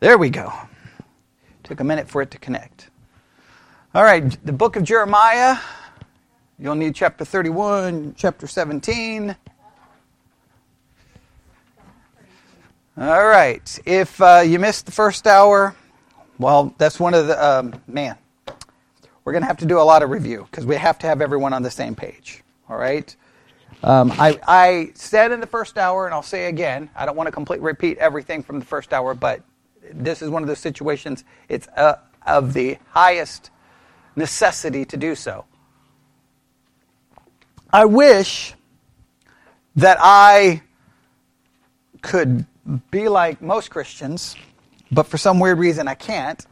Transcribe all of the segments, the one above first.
There we go. Took a minute for it to connect. All right, the book of Jeremiah. You'll need chapter 31, chapter 17. All right. If uh, you missed the first hour, well, that's one of the, um, man, we're going to have to do a lot of review because we have to have everyone on the same page. All right? Um, I, I said in the first hour, and I'll say again, I don't want to completely repeat everything from the first hour, but this is one of those situations, it's uh, of the highest necessity to do so. I wish that I could be like most Christians, but for some weird reason I can't.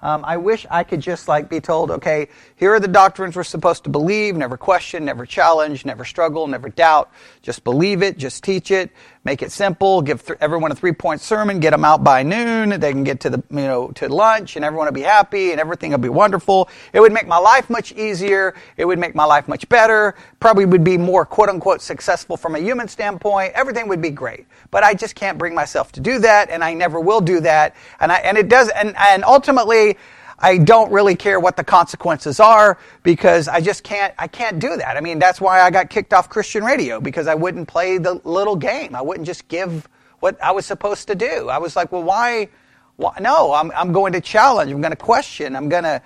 Um, I wish I could just like be told, okay, here are the doctrines we're supposed to believe, never question, never challenge, never struggle, never doubt. Just believe it, just teach it, make it simple, give th- everyone a three-point sermon, get them out by noon, they can get to the, you know, to lunch and everyone will be happy and everything will be wonderful. It would make my life much easier. It would make my life much better. Probably would be more quote unquote successful from a human standpoint. Everything would be great. But I just can't bring myself to do that and I never will do that. And I, and it does, and, and ultimately, I don't really care what the consequences are because I just can't, I can't do that. I mean, that's why I got kicked off Christian radio because I wouldn't play the little game. I wouldn't just give what I was supposed to do. I was like, well, why, why? no, I'm, I'm going to challenge. I'm going to question. I'm going to,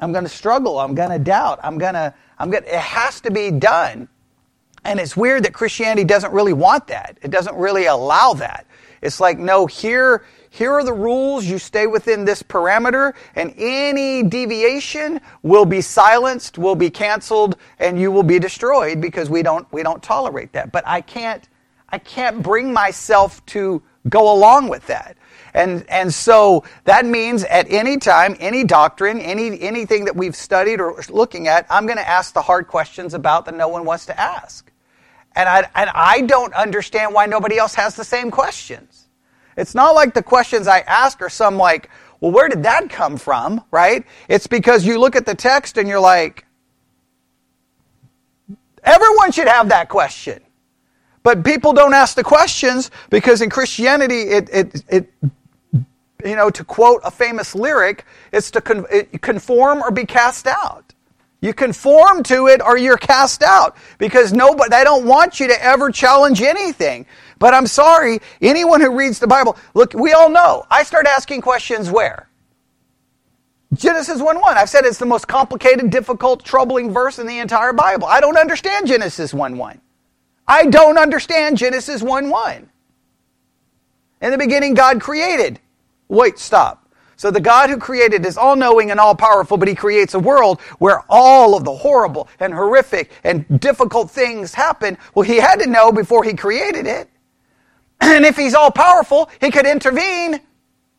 I'm going to struggle. I'm going to doubt. I'm going to, I'm going to, it has to be done. And it's weird that Christianity doesn't really want that. It doesn't really allow that. It's like, no, here, here are the rules. You stay within this parameter, and any deviation will be silenced, will be canceled, and you will be destroyed because we don't we don't tolerate that. But I can't I can't bring myself to go along with that. And, and so that means at any time, any doctrine, any, anything that we've studied or looking at, I'm going to ask the hard questions about that no one wants to ask. And I, and I don't understand why nobody else has the same questions. It's not like the questions I ask are some like, well, where did that come from, right? It's because you look at the text and you're like, everyone should have that question. But people don't ask the questions because in Christianity, it, it, it you know, to quote a famous lyric, it's to con- conform or be cast out. You conform to it or you're cast out because nobody, they don't want you to ever challenge anything. But I'm sorry, anyone who reads the Bible, look, we all know. I start asking questions where? Genesis 1 1. I've said it's the most complicated, difficult, troubling verse in the entire Bible. I don't understand Genesis 1 1. I don't understand Genesis 1 1. In the beginning, God created. Wait, stop. So the God who created is all knowing and all powerful, but he creates a world where all of the horrible and horrific and difficult things happen. Well, he had to know before he created it. And if he's all powerful, he could intervene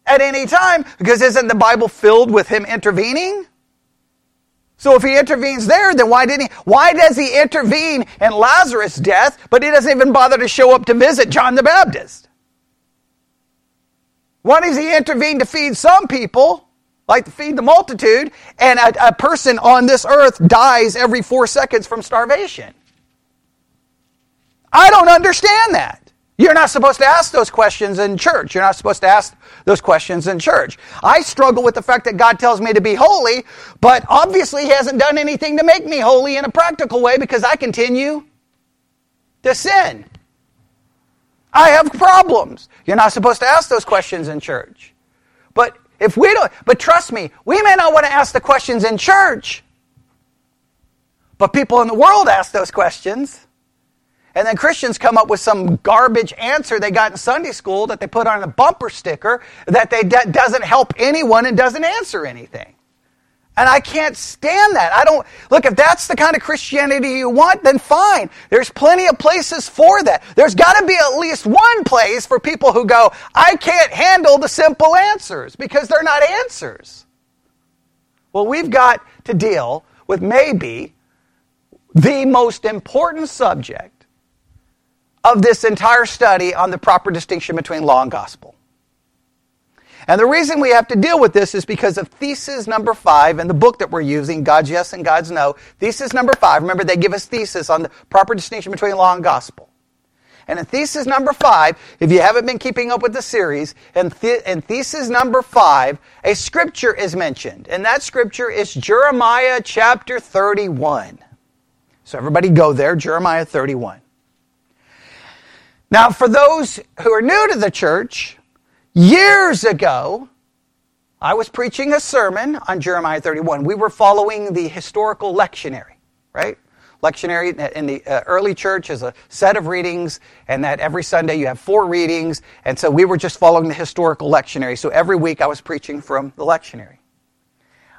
at any time because isn't the Bible filled with him intervening? So if he intervenes there, then why didn't he? Why does he intervene in Lazarus' death, but he doesn't even bother to show up to visit John the Baptist? Why does he intervene to feed some people, like to feed the multitude, and a, a person on this earth dies every four seconds from starvation? I don't understand that. You're not supposed to ask those questions in church. You're not supposed to ask those questions in church. I struggle with the fact that God tells me to be holy, but obviously He hasn't done anything to make me holy in a practical way because I continue to sin. I have problems. You're not supposed to ask those questions in church. But if we don't, but trust me, we may not want to ask the questions in church, but people in the world ask those questions. And then Christians come up with some garbage answer they got in Sunday school that they put on a bumper sticker that they that doesn't help anyone and doesn't answer anything. And I can't stand that. I don't, look, if that's the kind of Christianity you want, then fine. There's plenty of places for that. There's got to be at least one place for people who go, I can't handle the simple answers because they're not answers. Well, we've got to deal with maybe the most important subject of this entire study on the proper distinction between law and gospel. And the reason we have to deal with this is because of thesis number five in the book that we're using, God's Yes and God's No. Thesis number five, remember they give us thesis on the proper distinction between law and gospel. And in thesis number five, if you haven't been keeping up with the series, in, th- in thesis number five, a scripture is mentioned. And that scripture is Jeremiah chapter 31. So everybody go there, Jeremiah 31. Now, for those who are new to the church, years ago, I was preaching a sermon on Jeremiah 31. We were following the historical lectionary, right? Lectionary in the uh, early church is a set of readings, and that every Sunday you have four readings. And so we were just following the historical lectionary. So every week I was preaching from the lectionary.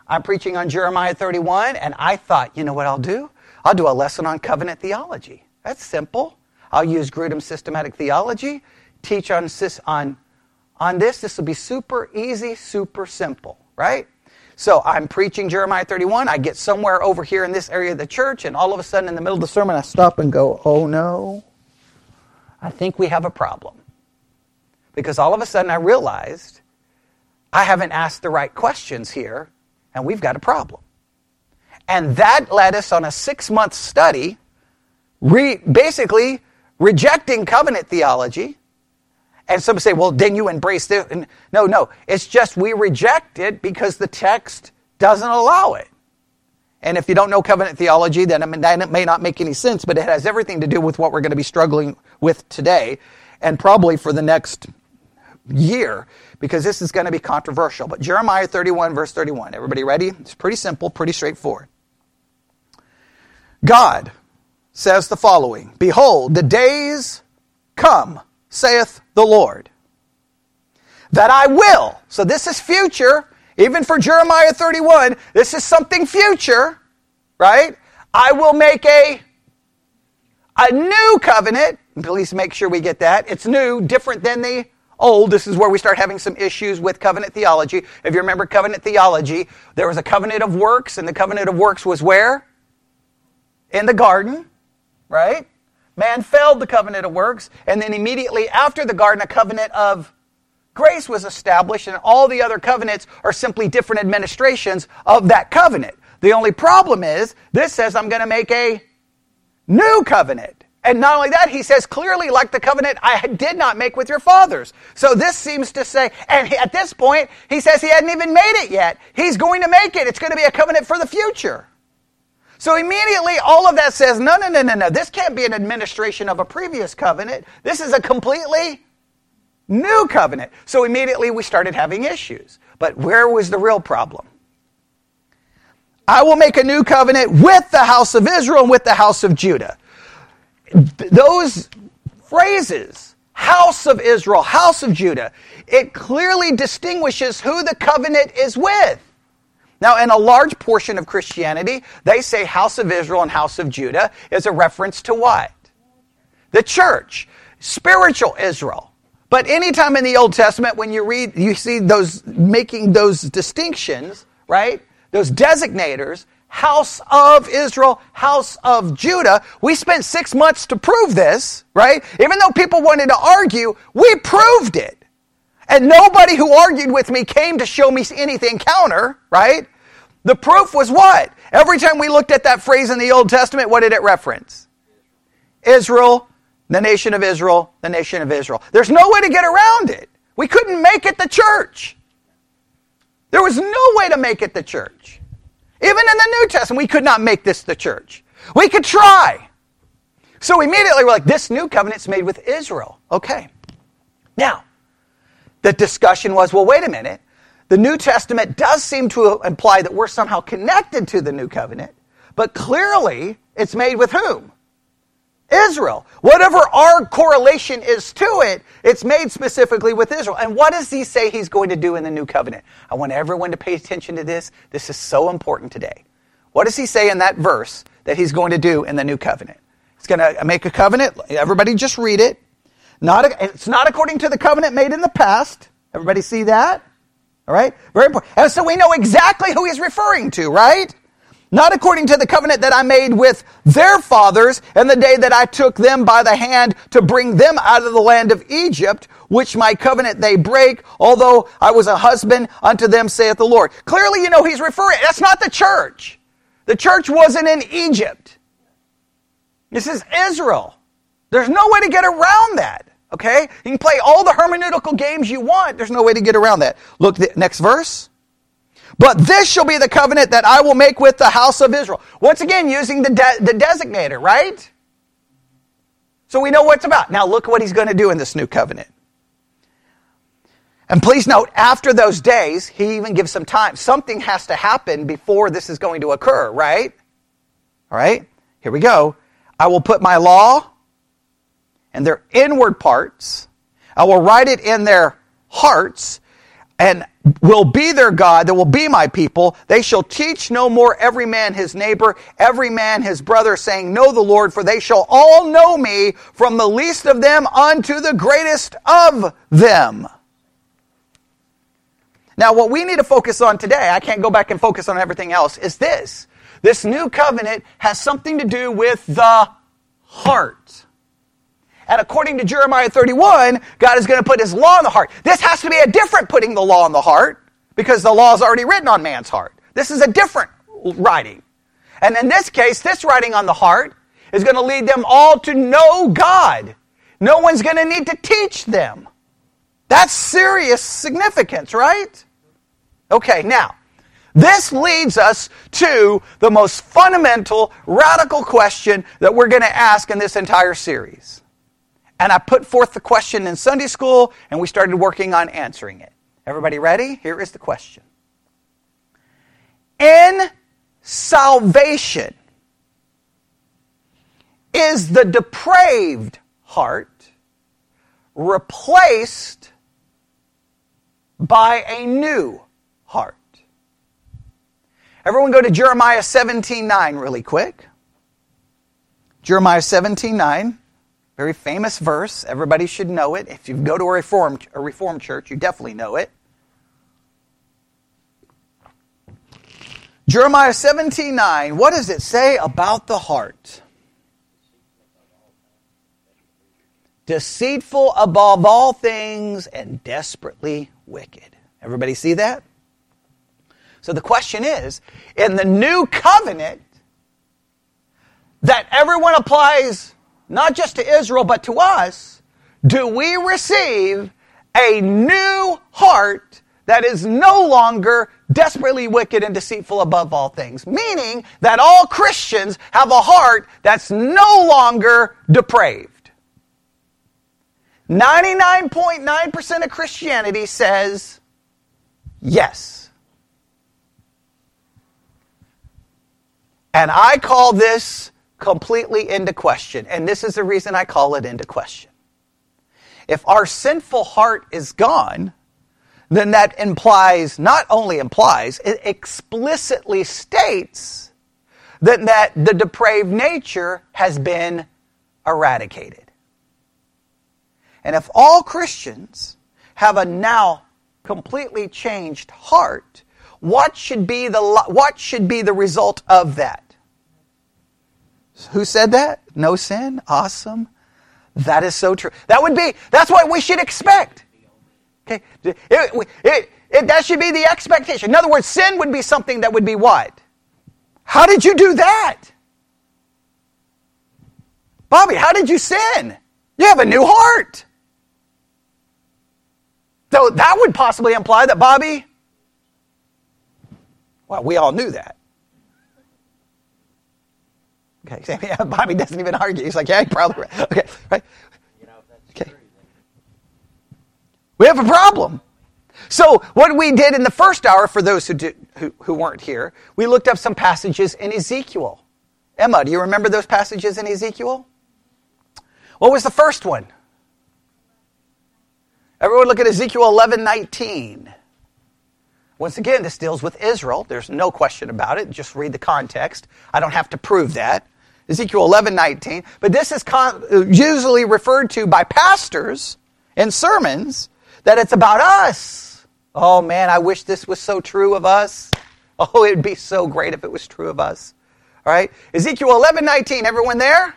I'm preaching on Jeremiah 31, and I thought, you know what I'll do? I'll do a lesson on covenant theology. That's simple. I'll use Grudem systematic theology, teach on, on, on this. This will be super easy, super simple, right? So I'm preaching Jeremiah 31. I get somewhere over here in this area of the church, and all of a sudden in the middle of the sermon, I stop and go, oh no, I think we have a problem. Because all of a sudden I realized I haven't asked the right questions here, and we've got a problem. And that led us on a six month study, re- basically rejecting covenant theology and some say, well, then you embrace this. No, no. It's just we reject it because the text doesn't allow it. And if you don't know covenant theology, then it may not make any sense, but it has everything to do with what we're going to be struggling with today and probably for the next year because this is going to be controversial. But Jeremiah 31, verse 31. Everybody ready? It's pretty simple, pretty straightforward. God says the following Behold, the days come saith the Lord. That I will. So this is future. Even for Jeremiah 31, this is something future, right? I will make a, a new covenant. Please make sure we get that. It's new, different than the old. This is where we start having some issues with covenant theology. If you remember covenant theology, there was a covenant of works, and the covenant of works was where? In the garden, right? Man failed the covenant of works, and then immediately after the garden, a covenant of grace was established, and all the other covenants are simply different administrations of that covenant. The only problem is, this says I'm going to make a new covenant. And not only that, he says clearly, like the covenant I did not make with your fathers. So this seems to say, and at this point, he says he hadn't even made it yet. He's going to make it. It's going to be a covenant for the future. So immediately all of that says, no, no, no, no, no. This can't be an administration of a previous covenant. This is a completely new covenant. So immediately we started having issues. But where was the real problem? I will make a new covenant with the house of Israel and with the house of Judah. Those phrases, house of Israel, house of Judah, it clearly distinguishes who the covenant is with. Now, in a large portion of Christianity, they say house of Israel and house of Judah is a reference to what? The church, spiritual Israel. But anytime in the Old Testament when you read, you see those making those distinctions, right? Those designators, house of Israel, house of Judah. We spent six months to prove this, right? Even though people wanted to argue, we proved it. And nobody who argued with me came to show me anything counter, right? The proof was what? Every time we looked at that phrase in the Old Testament, what did it reference? Israel, the nation of Israel, the nation of Israel. There's no way to get around it. We couldn't make it the church. There was no way to make it the church. Even in the New Testament, we could not make this the church. We could try. So immediately we're like, this new covenant's made with Israel. Okay. Now, the discussion was well, wait a minute. The New Testament does seem to imply that we're somehow connected to the new covenant, but clearly it's made with whom? Israel. Whatever our correlation is to it, it's made specifically with Israel. And what does he say he's going to do in the new covenant? I want everyone to pay attention to this. This is so important today. What does he say in that verse that he's going to do in the new covenant? He's going to make a covenant. Everybody just read it. Not, it's not according to the covenant made in the past. Everybody see that? All right? Very important. And so we know exactly who he's referring to, right? Not according to the covenant that I made with their fathers and the day that I took them by the hand to bring them out of the land of Egypt, which my covenant they break, although I was a husband unto them, saith the Lord. Clearly, you know, he's referring, that's not the church. The church wasn't in Egypt. This is Israel. There's no way to get around that. Okay? You can play all the hermeneutical games you want. There's no way to get around that. Look, the next verse. But this shall be the covenant that I will make with the house of Israel. Once again, using the, de- the designator, right? So we know what it's about. Now look what he's going to do in this new covenant. And please note, after those days, he even gives some time. Something has to happen before this is going to occur, right? All right? Here we go. I will put my law in their inward parts. I will write it in their hearts and will be their God, that will be my people. They shall teach no more every man his neighbor, every man his brother, saying, Know the Lord, for they shall all know me, from the least of them unto the greatest of them. Now, what we need to focus on today, I can't go back and focus on everything else, is this. This new covenant has something to do with the heart. And according to Jeremiah 31, God is going to put his law in the heart. This has to be a different putting the law in the heart because the law is already written on man's heart. This is a different writing. And in this case, this writing on the heart is going to lead them all to know God. No one's going to need to teach them. That's serious significance, right? Okay, now, this leads us to the most fundamental, radical question that we're going to ask in this entire series. And I put forth the question in Sunday school, and we started working on answering it. Everybody ready? Here is the question. In salvation, is the depraved heart replaced by a new heart. Everyone go to Jeremiah 17:9 really quick. Jeremiah 17:9, very famous verse. Everybody should know it. If you go to a reformed a reformed church, you definitely know it. Jeremiah 17:9, what does it say about the heart? Deceitful above all things and desperately wicked. Everybody see that? So the question is in the new covenant that everyone applies not just to Israel but to us, do we receive a new heart that is no longer desperately wicked and deceitful above all things? Meaning that all Christians have a heart that's no longer depraved. 99.9% of Christianity says yes. And I call this completely into question. And this is the reason I call it into question. If our sinful heart is gone, then that implies, not only implies, it explicitly states that, that the depraved nature has been eradicated. And if all Christians have a now completely changed heart, what should be the, what should be the result of that? Who said that? No sin? Awesome. That is so true. That would be, that's what we should expect. Okay? It, it, it, that should be the expectation. In other words, sin would be something that would be what? How did you do that? Bobby, how did you sin? You have a new heart. So that would possibly imply that Bobby, well, we all knew that. Okay, yeah, Bobby doesn't even argue. He's like, yeah, probably right. Okay, right? Okay. We have a problem. So, what we did in the first hour, for those who, did, who, who weren't here, we looked up some passages in Ezekiel. Emma, do you remember those passages in Ezekiel? What was the first one? Everyone look at Ezekiel 11 19. Once again, this deals with Israel. There's no question about it. Just read the context. I don't have to prove that. Ezekiel 11, 19. But this is con- usually referred to by pastors in sermons that it's about us. Oh man, I wish this was so true of us. Oh, it would be so great if it was true of us. All right. Ezekiel 11, 19. Everyone there?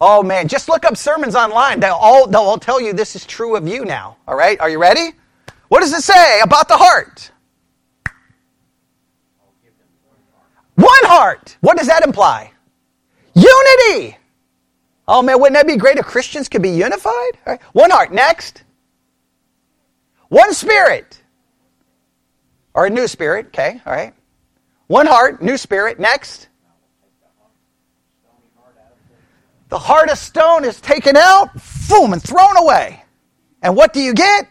Oh man, just look up sermons online. They'll all, they'll all tell you this is true of you now. All right. Are you ready? What does it say about the heart? One heart. What does that imply? Unity. Oh man, wouldn't that be great if Christians could be unified? One heart. Next. One spirit. Or a new spirit. Okay, all right. One heart, new spirit. Next. The heart of stone is taken out, boom, and thrown away. And what do you get?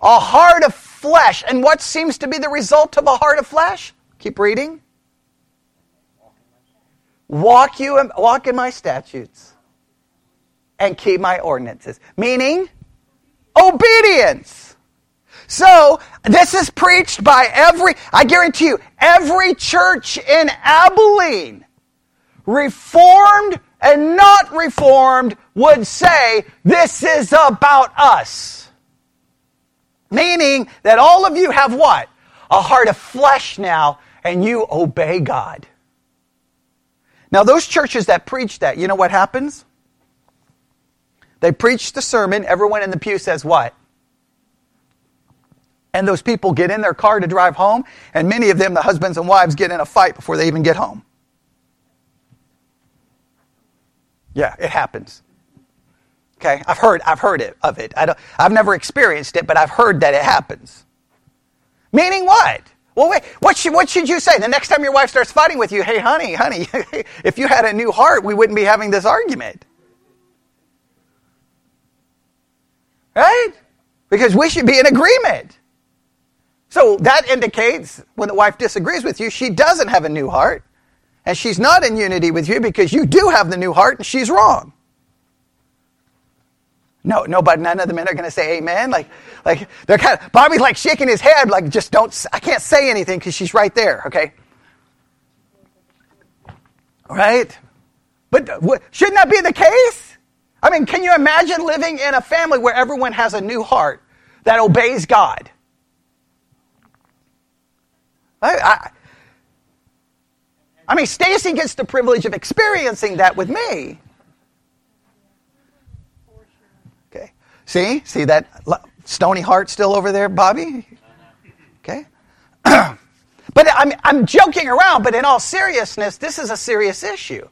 A heart of flesh. And what seems to be the result of a heart of flesh? Keep reading. Walk you and walk in my statutes and keep my ordinances. Meaning obedience. So, this is preached by every, I guarantee you, every church in Abilene, reformed and not reformed, would say, this is about us. Meaning that all of you have what? A heart of flesh now, and you obey God. Now, those churches that preach that, you know what happens? They preach the sermon, everyone in the pew says what? And those people get in their car to drive home, and many of them, the husbands and wives, get in a fight before they even get home. Yeah, it happens. Okay, I've heard, I've heard it, of it. I don't, I've never experienced it, but I've heard that it happens. Meaning what? Well, wait, what should, what should you say? The next time your wife starts fighting with you, hey, honey, honey, if you had a new heart, we wouldn't be having this argument. Right? Because we should be in agreement. So that indicates when the wife disagrees with you, she doesn't have a new heart. And she's not in unity with you because you do have the new heart and she's wrong. No, nobody, none of the men are going to say amen. Like, like they're kind of, Bobby's like shaking his head, like just don't, I can't say anything because she's right there, okay? Right? But uh, what, shouldn't that be the case? I mean, can you imagine living in a family where everyone has a new heart that obeys God? I, I, I mean, Stacy gets the privilege of experiencing that with me. See? See that stony heart still over there, Bobby? Okay. but I'm, I'm joking around, but in all seriousness, this is a serious issue.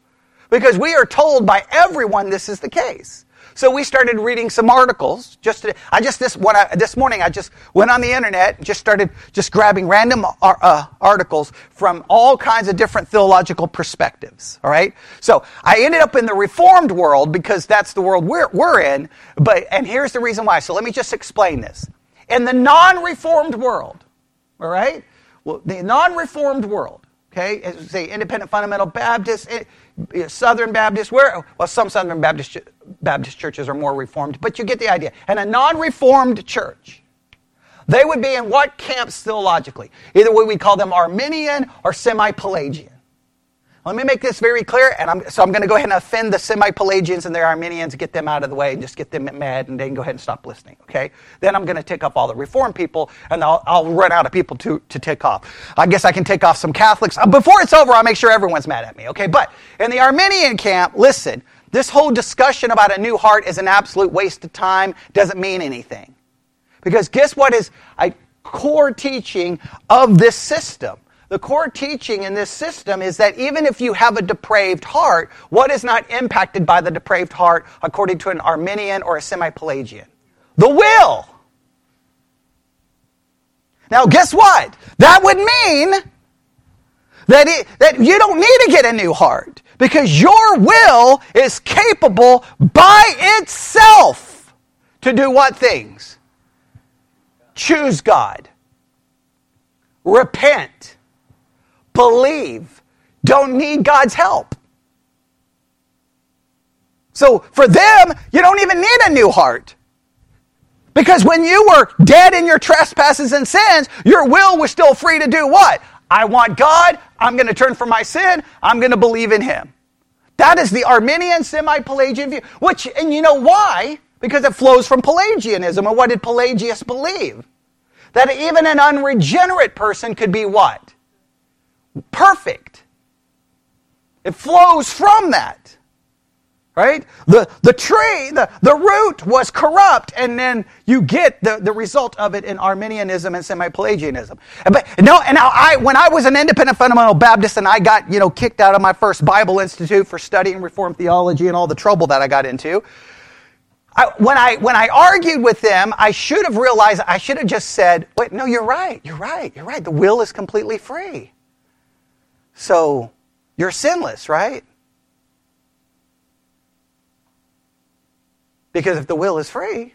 Because we are told by everyone this is the case. So we started reading some articles. Just to, I just this I, this morning I just went on the internet and just started just grabbing random uh, uh, articles from all kinds of different theological perspectives. All right. So I ended up in the Reformed world because that's the world we're we're in. But and here's the reason why. So let me just explain this. In the non-Reformed world, all right. Well, the non-Reformed world, okay, say independent fundamental Baptist, eh, Uh, Southern Baptist, where well some Southern Baptist Baptist churches are more reformed, but you get the idea. And a non-reformed church, they would be in what camps theologically? Either we would call them Arminian or semi-Pelagian. Let me make this very clear, and I'm, so I'm going to go ahead and offend the semi-Pelagians and their Arminians, get them out of the way, and just get them mad, and they can go ahead and stop listening. Okay? Then I'm going to take off all the Reformed people, and I'll, I'll run out of people to to take off. I guess I can take off some Catholics uh, before it's over. I'll make sure everyone's mad at me. Okay? But in the Arminian camp, listen, this whole discussion about a new heart is an absolute waste of time, doesn't mean anything. Because guess what is a core teaching of this system? The core teaching in this system is that even if you have a depraved heart, what is not impacted by the depraved heart according to an Arminian or a semi Pelagian? The will. Now, guess what? That would mean that, it, that you don't need to get a new heart because your will is capable by itself to do what things? Choose God. Repent. Believe. Don't need God's help. So for them, you don't even need a new heart. Because when you were dead in your trespasses and sins, your will was still free to do what? I want God. I'm going to turn from my sin. I'm going to believe in Him. That is the Arminian semi-Pelagian view. Which, and you know why? Because it flows from Pelagianism. And what did Pelagius believe? That even an unregenerate person could be what? Perfect. It flows from that. right? The, the tree, the, the root was corrupt, and then you get the, the result of it in Arminianism and semi-Pelagianism. But no, and now I, when I was an independent fundamental Baptist and I got, you know, kicked out of my first Bible Institute for studying Reformed theology and all the trouble that I got into, I, when I when I argued with them, I should have realized I should have just said, "Wait, no, you're right. You're right. You're right. The will is completely free. So you're sinless, right? Because if the will is free,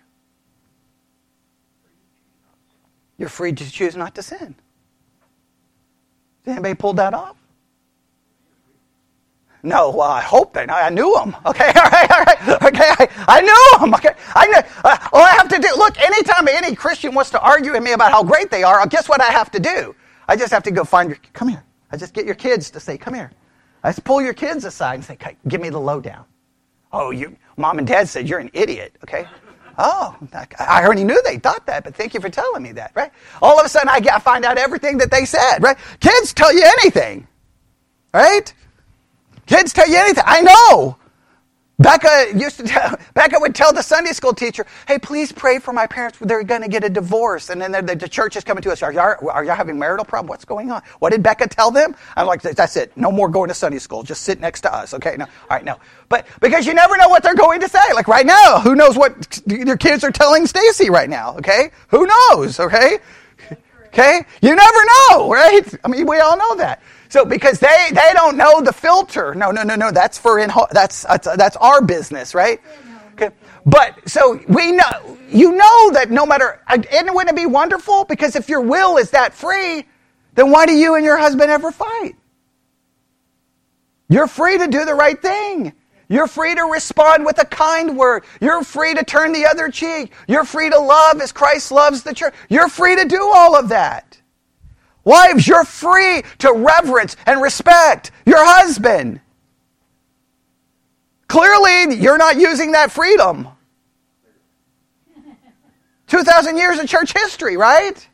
you're free to choose not to sin. Did anybody pull that off? No, well, I hope they. I knew them. Okay, all right, all right. Okay, I, I knew them. Okay, I know. Uh, all I have to do, look, anytime any Christian wants to argue with me about how great they are, guess what I have to do? I just have to go find your, come here. I just get your kids to say, come here. I just pull your kids aside and say, give me the lowdown. Oh, you, mom and dad said you're an idiot, okay? Oh, I already knew they thought that, but thank you for telling me that, right? All of a sudden, I, get, I find out everything that they said, right? Kids tell you anything, right? Kids tell you anything. I know. Becca used to tell, Becca would tell the Sunday school teacher, hey, please pray for my parents. They're going to get a divorce. And then the, the, church is coming to us. Are y'all, are y'all having marital problem? What's going on? What did Becca tell them? I'm like, that's it. No more going to Sunday school. Just sit next to us. Okay. No. All right. No. But because you never know what they're going to say. Like right now, who knows what your kids are telling Stacy right now? Okay. Who knows? Okay. Okay. You never know, right? I mean, we all know that. So because they they don't know the filter. No, no, no, no. That's for in that's that's, that's our business, right? Okay. But so we know you know that no matter uh, and wouldn't it be wonderful? Because if your will is that free, then why do you and your husband ever fight? You're free to do the right thing. You're free to respond with a kind word. You're free to turn the other cheek. You're free to love as Christ loves the church. You're free to do all of that. Wives, you're free to reverence and respect your husband. Clearly, you're not using that freedom. 2,000 years of church history, right?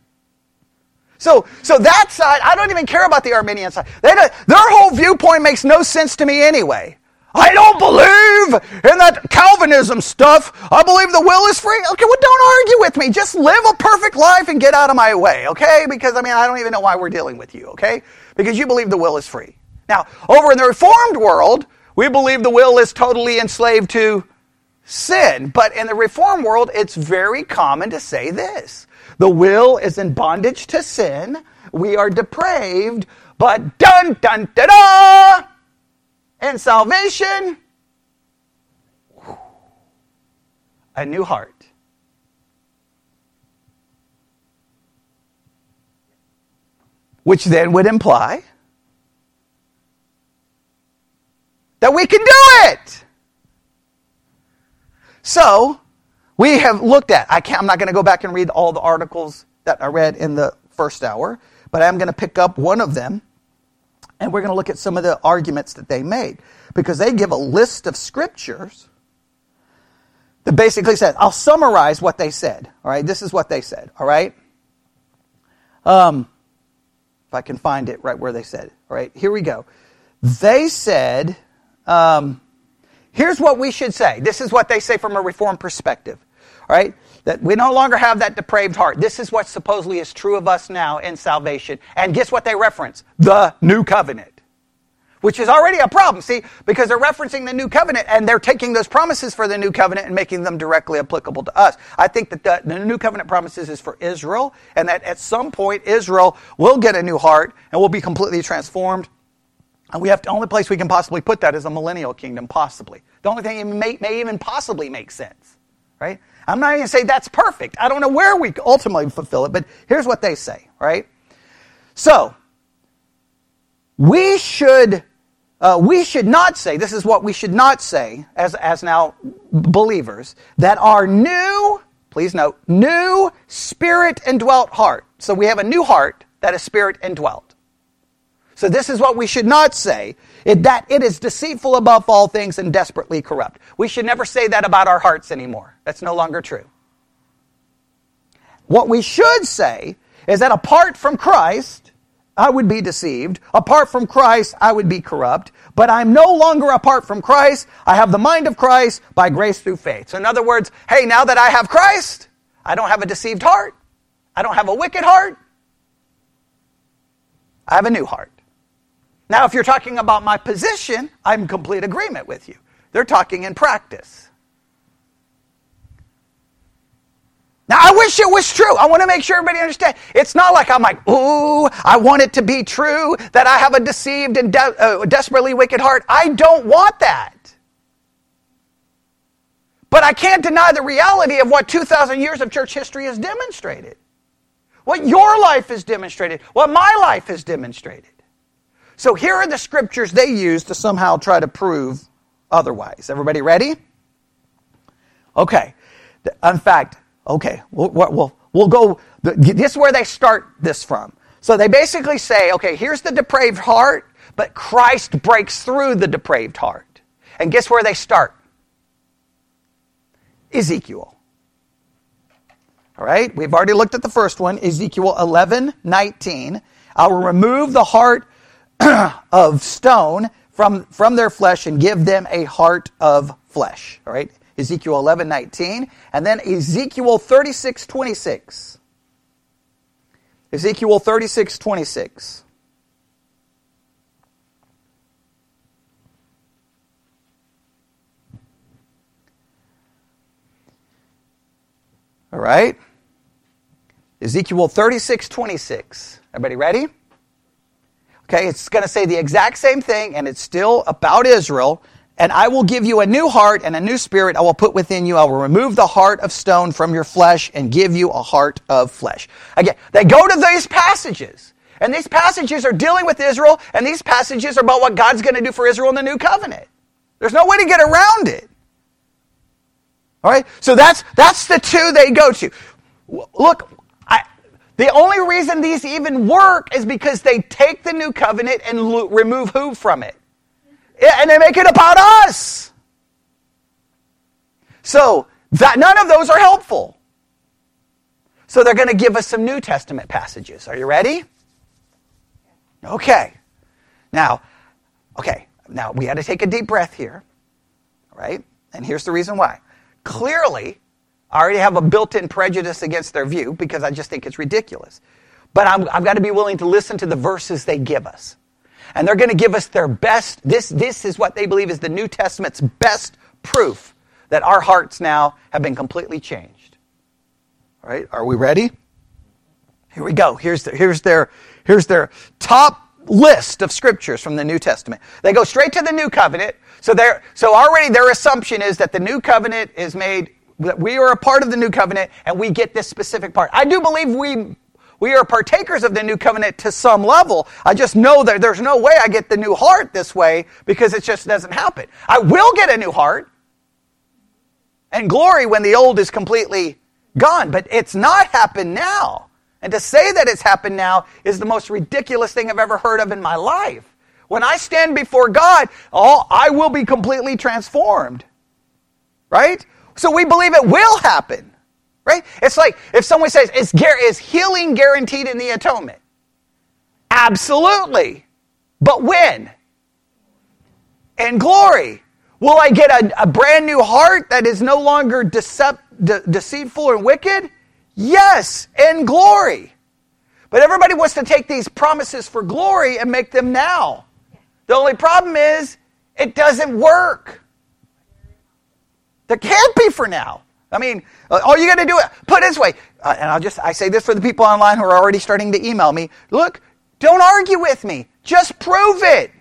So, so that side, I don't even care about the Arminian side. They, their whole viewpoint makes no sense to me anyway. I don't believe in that Calvinism stuff. I believe the will is free. Okay, well, don't argue with me. Just live a perfect life and get out of my way, okay? Because, I mean, I don't even know why we're dealing with you, okay? Because you believe the will is free. Now, over in the Reformed world, we believe the will is totally enslaved to sin. But in the Reformed world, it's very common to say this the will is in bondage to sin. We are depraved, but dun dun da da! And salvation, a new heart. Which then would imply that we can do it. So, we have looked at, I can't, I'm not going to go back and read all the articles that I read in the first hour, but I'm going to pick up one of them and we're going to look at some of the arguments that they made because they give a list of scriptures that basically says, I'll summarize what they said. All right, this is what they said. All right. Um, if I can find it right where they said. All right, here we go. They said, um, here's what we should say. This is what they say from a reform perspective. All right, that we no longer have that depraved heart. This is what supposedly is true of us now in salvation. And guess what they reference? The new covenant. Which is already a problem, see, because they're referencing the new covenant and they're taking those promises for the new covenant and making them directly applicable to us. I think that the, the new covenant promises is for Israel and that at some point Israel will get a new heart and will be completely transformed. And we have the only place we can possibly put that is a millennial kingdom, possibly. The only thing that may, may even possibly make sense, right? I'm not even gonna say that's perfect. I don't know where we ultimately fulfill it, but here's what they say, right? So, we should, uh, we should not say, this is what we should not say as, as now believers, that our new, please note, new spirit indwelt heart. So we have a new heart that is spirit indwelt. So this is what we should not say, that it is deceitful above all things and desperately corrupt. We should never say that about our hearts anymore. That's no longer true. What we should say is that apart from Christ, I would be deceived. Apart from Christ, I would be corrupt. But I'm no longer apart from Christ. I have the mind of Christ by grace through faith. So in other words, hey, now that I have Christ, I don't have a deceived heart. I don't have a wicked heart. I have a new heart. Now, if you're talking about my position, I'm in complete agreement with you. They're talking in practice. Now, I wish it was true. I want to make sure everybody understands. It's not like I'm like, ooh, I want it to be true that I have a deceived and de- uh, desperately wicked heart. I don't want that. But I can't deny the reality of what 2,000 years of church history has demonstrated. What your life has demonstrated. What my life has demonstrated. So here are the scriptures they use to somehow try to prove otherwise. Everybody ready? Okay. In fact, Okay, we'll, we'll, we'll go. This is where they start this from. So they basically say, okay, here's the depraved heart, but Christ breaks through the depraved heart. And guess where they start? Ezekiel. All right, we've already looked at the first one, Ezekiel 11, 19. I will remove the heart of stone from, from their flesh and give them a heart of flesh. All right, Ezekiel 11, 19, and then Ezekiel 36, 26. Ezekiel 36, 26. All right? Ezekiel 36, 26. Everybody ready? Okay, it's going to say the exact same thing, and it's still about Israel, and I will give you a new heart and a new spirit I will put within you. I will remove the heart of stone from your flesh and give you a heart of flesh. Again, they go to these passages. And these passages are dealing with Israel, and these passages are about what God's going to do for Israel in the new covenant. There's no way to get around it. All right? So that's, that's the two they go to. Look, the only reason these even work is because they take the new covenant and lo- remove who from it? and they make it about us. So that none of those are helpful. So they're going to give us some New Testament passages. Are you ready? Okay. Now, okay. Now we got to take a deep breath here. Right? And here's the reason why. Clearly, I already have a built-in prejudice against their view because I just think it's ridiculous. But i have got to be willing to listen to the verses they give us and they're going to give us their best. This, this is what they believe is the New Testament's best proof that our hearts now have been completely changed. All right, are we ready? Here we go. Here's, the, here's, their, here's their top list of scriptures from the New Testament. They go straight to the New Covenant. So, so already their assumption is that the New Covenant is made, that we are a part of the New Covenant and we get this specific part. I do believe we we are partakers of the new covenant to some level. I just know that there's no way I get the new heart this way because it just doesn't happen. I will get a new heart and glory when the old is completely gone, but it's not happened now. And to say that it's happened now is the most ridiculous thing I've ever heard of in my life. When I stand before God, I will be completely transformed. Right? So we believe it will happen. Right? It's like if someone says, is, is healing guaranteed in the atonement? Absolutely. But when? In glory. Will I get a, a brand new heart that is no longer decept, de- deceitful and wicked? Yes, in glory. But everybody wants to take these promises for glory and make them now. The only problem is it doesn't work. There can't be for now. I mean, uh, all you got to do, is put it this way, uh, and I'll just, I say this for the people online who are already starting to email me. Look, don't argue with me. Just prove it.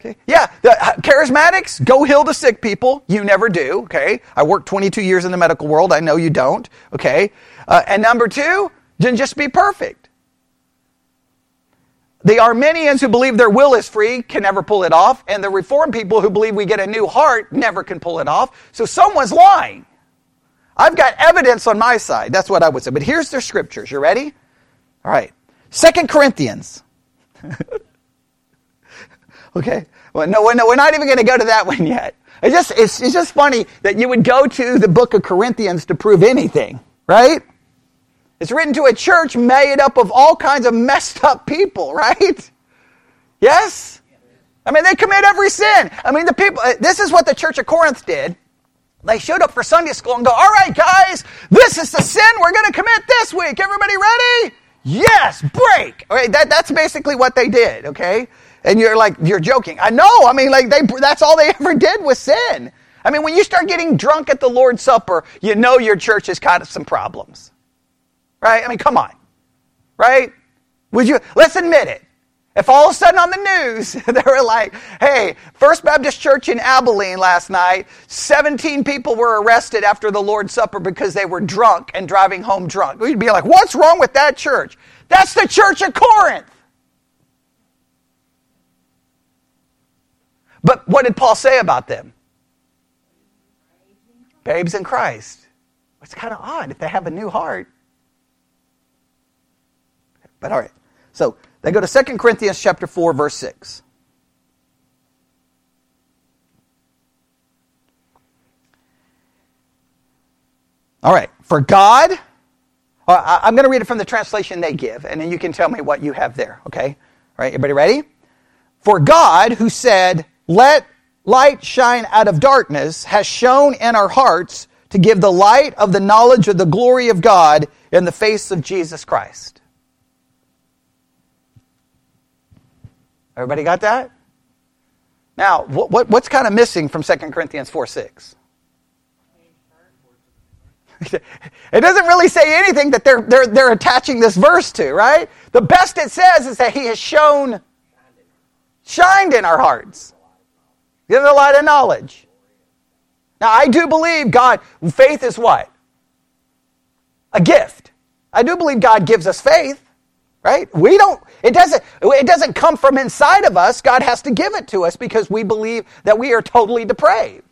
Okay. Yeah, the uh, charismatics go heal the sick people. You never do. Okay. I worked 22 years in the medical world. I know you don't. Okay. Uh, and number two, then just be perfect. The Arminians who believe their will is free can never pull it off, and the Reformed people who believe we get a new heart never can pull it off. So someone's lying. I've got evidence on my side. That's what I would say. But here's their scriptures. You ready? All right. Second Corinthians. okay. Well, no, no, we're not even going to go to that one yet. It's just, it's, it's just funny that you would go to the book of Corinthians to prove anything, right? It's written to a church made up of all kinds of messed up people, right? Yes? I mean, they commit every sin. I mean, the people, uh, this is what the church of Corinth did. They showed up for Sunday school and go, all right, guys, this is the sin we're going to commit this week. Everybody ready? Yes, break. Okay, that, that's basically what they did, okay? And you're like, you're joking. I know. I mean, like, they, that's all they ever did was sin. I mean, when you start getting drunk at the Lord's Supper, you know your church has got some problems. Right? I mean, come on. Right? Would you, let's admit it. If all of a sudden on the news, they were like, hey, First Baptist Church in Abilene last night, 17 people were arrested after the Lord's Supper because they were drunk and driving home drunk. We'd be like, what's wrong with that church? That's the church of Corinth. But what did Paul say about them? Babes in Christ. It's kind of odd if they have a new heart. But all right. So they go to 2 Corinthians chapter 4, verse 6. All right. For God, uh, I'm going to read it from the translation they give, and then you can tell me what you have there, okay? All right, everybody ready? For God, who said, Let light shine out of darkness, has shone in our hearts to give the light of the knowledge of the glory of God in the face of Jesus Christ. Everybody got that? Now, what, what, what's kind of missing from 2 Corinthians 4 6? it doesn't really say anything that they're, they're, they're attaching this verse to, right? The best it says is that he has shone, shined in our hearts. Given the light of knowledge. Now, I do believe God, faith is what? A gift. I do believe God gives us faith right? We don't it doesn't it doesn't come from inside of us. God has to give it to us because we believe that we are totally depraved.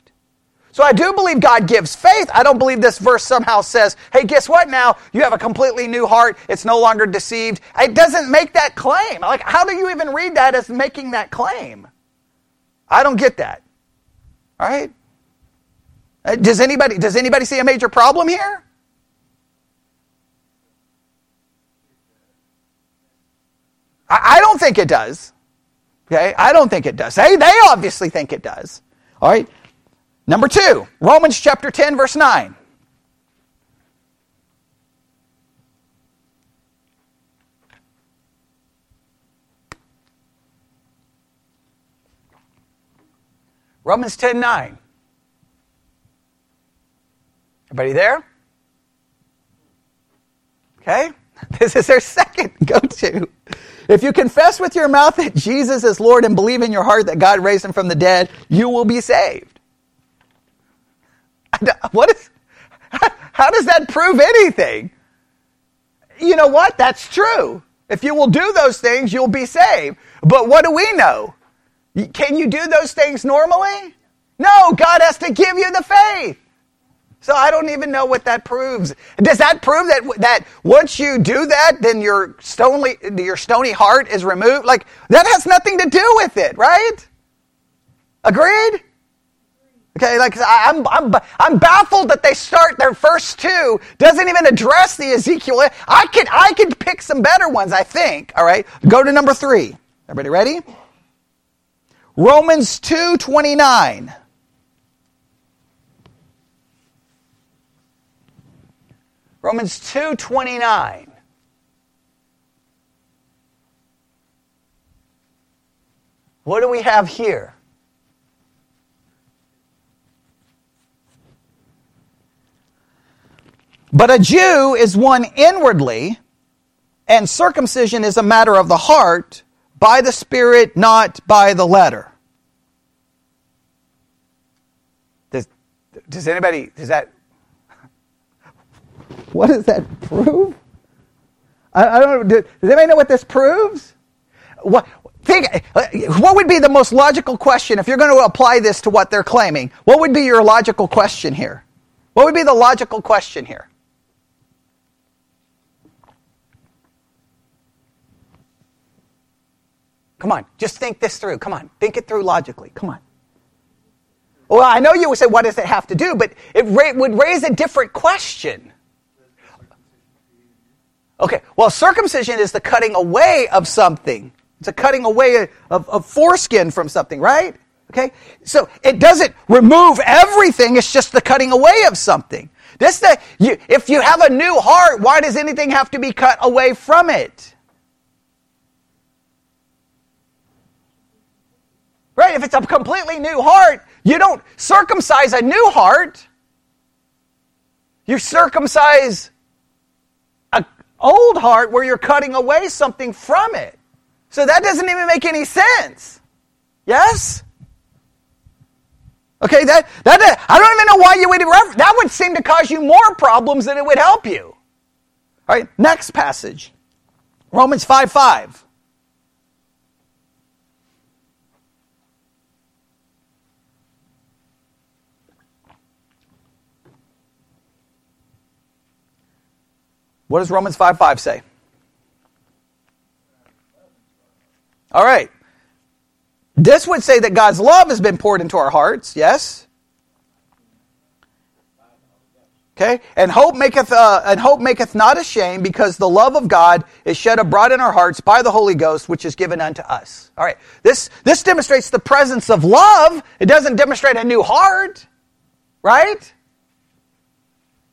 So i do believe god gives faith. I don't believe this verse somehow says hey guess what now? You have a completely new heart. It's no longer deceived. It doesn't make that claim. Like how do you even read that as making that claim? I don't get that. All right? Uh, does anybody does anybody see a major problem here I, don't think it does. Okay, I don't think it does. They, they obviously think it does. All right. Number two, Romans chapter 10, verse 9. Romans 10 9. Everybody there? Okay? This is their second go to. If you confess with your mouth that Jesus is Lord and believe in your heart that God raised him from the dead, you will be saved. Uh, what is, how does that prove anything? You know what? That's true. If you will do those things, you'll be saved. But what do we know? Can you do those things normally? No, God has to give you the faith. So I don't even know what that proves. Does that prove that that once you do that, then your stony your stony heart is removed? Like that has nothing to do with it, right? Agreed? Okay, like I'm, I'm, I'm baffled that they start their first two doesn't even address the Ezekiel. I could, I could pick some better ones, I think. All right, go to number three. Everybody ready? Romans two twenty nine. Romans 2:29. What do we have here? But a Jew is one inwardly, and circumcision is a matter of the heart, by the Spirit, not by the letter. Does, does anybody, does that what does that prove? I, I don't. Does anybody know what this proves? What, think, what would be the most logical question if you're going to apply this to what they're claiming? What would be your logical question here? What would be the logical question here? Come on, just think this through. Come on, think it through logically. Come on. Well, I know you would say, what does it have to do? But it ra- would raise a different question. Okay, well, circumcision is the cutting away of something. It's a cutting away of, of foreskin from something, right? Okay, so it doesn't remove everything. It's just the cutting away of something. This, the, you, if you have a new heart, why does anything have to be cut away from it? Right? If it's a completely new heart, you don't circumcise a new heart. You circumcise old heart where you're cutting away something from it. So that doesn't even make any sense. Yes? Okay, that, that, that I don't even know why you would, that would seem to cause you more problems than it would help you. All right, next passage. Romans 5 5. What does Romans 5 5 say? All right. This would say that God's love has been poured into our hearts, yes? Okay? And hope maketh uh, and hope maketh not ashamed because the love of God is shed abroad in our hearts by the Holy Ghost which is given unto us. All right. This this demonstrates the presence of love. It doesn't demonstrate a new heart. Right?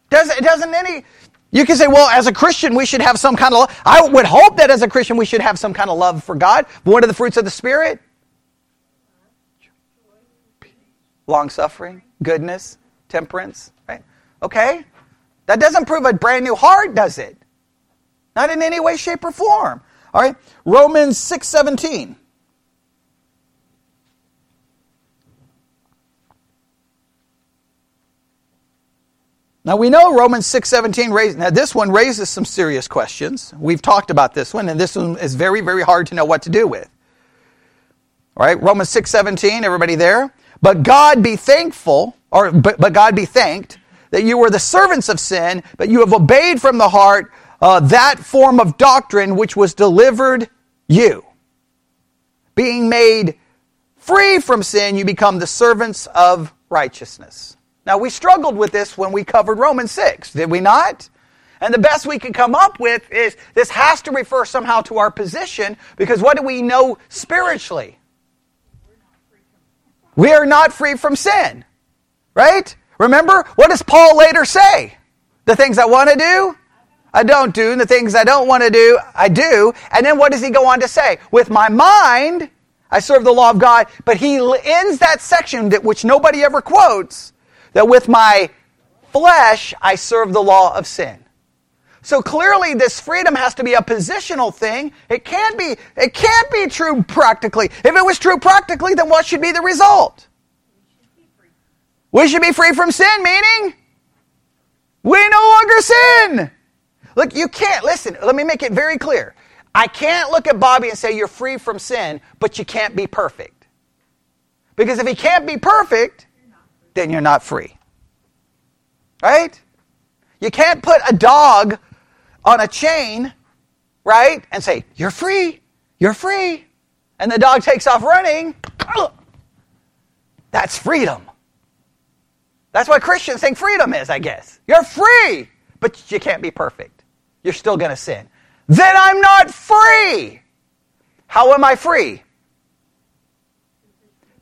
Does it doesn't any you can say, well, as a Christian, we should have some kind of love. I would hope that as a Christian, we should have some kind of love for God. But what are the fruits of the Spirit? Long suffering, goodness, temperance, right? Okay? That doesn't prove a brand new heart, does it? Not in any way, shape, or form. All right? Romans 6 17. Now we know Romans 6:17 raises now this one raises some serious questions. We've talked about this one and this one is very very hard to know what to do with. All right? Romans 6:17 everybody there? But God be thankful or but, but God be thanked that you were the servants of sin, but you have obeyed from the heart uh, that form of doctrine which was delivered you. Being made free from sin, you become the servants of righteousness. Now, we struggled with this when we covered Romans 6, did we not? And the best we could come up with is this has to refer somehow to our position because what do we know spiritually? We are not free from sin. Right? Remember, what does Paul later say? The things I want to do, I don't do, and the things I don't want to do, I do. And then what does he go on to say? With my mind, I serve the law of God, but he ends that section that which nobody ever quotes that with my flesh I serve the law of sin. So clearly this freedom has to be a positional thing. It can't be, it can't be true practically. If it was true practically, then what should be the result? We should be free from sin, meaning we no longer sin. Look, you can't, listen, let me make it very clear. I can't look at Bobby and say you're free from sin, but you can't be perfect. Because if he can't be perfect, then you're not free. Right? You can't put a dog on a chain, right? And say, You're free. You're free. And the dog takes off running. That's freedom. That's what Christians think freedom is, I guess. You're free, but you can't be perfect. You're still going to sin. Then I'm not free. How am I free?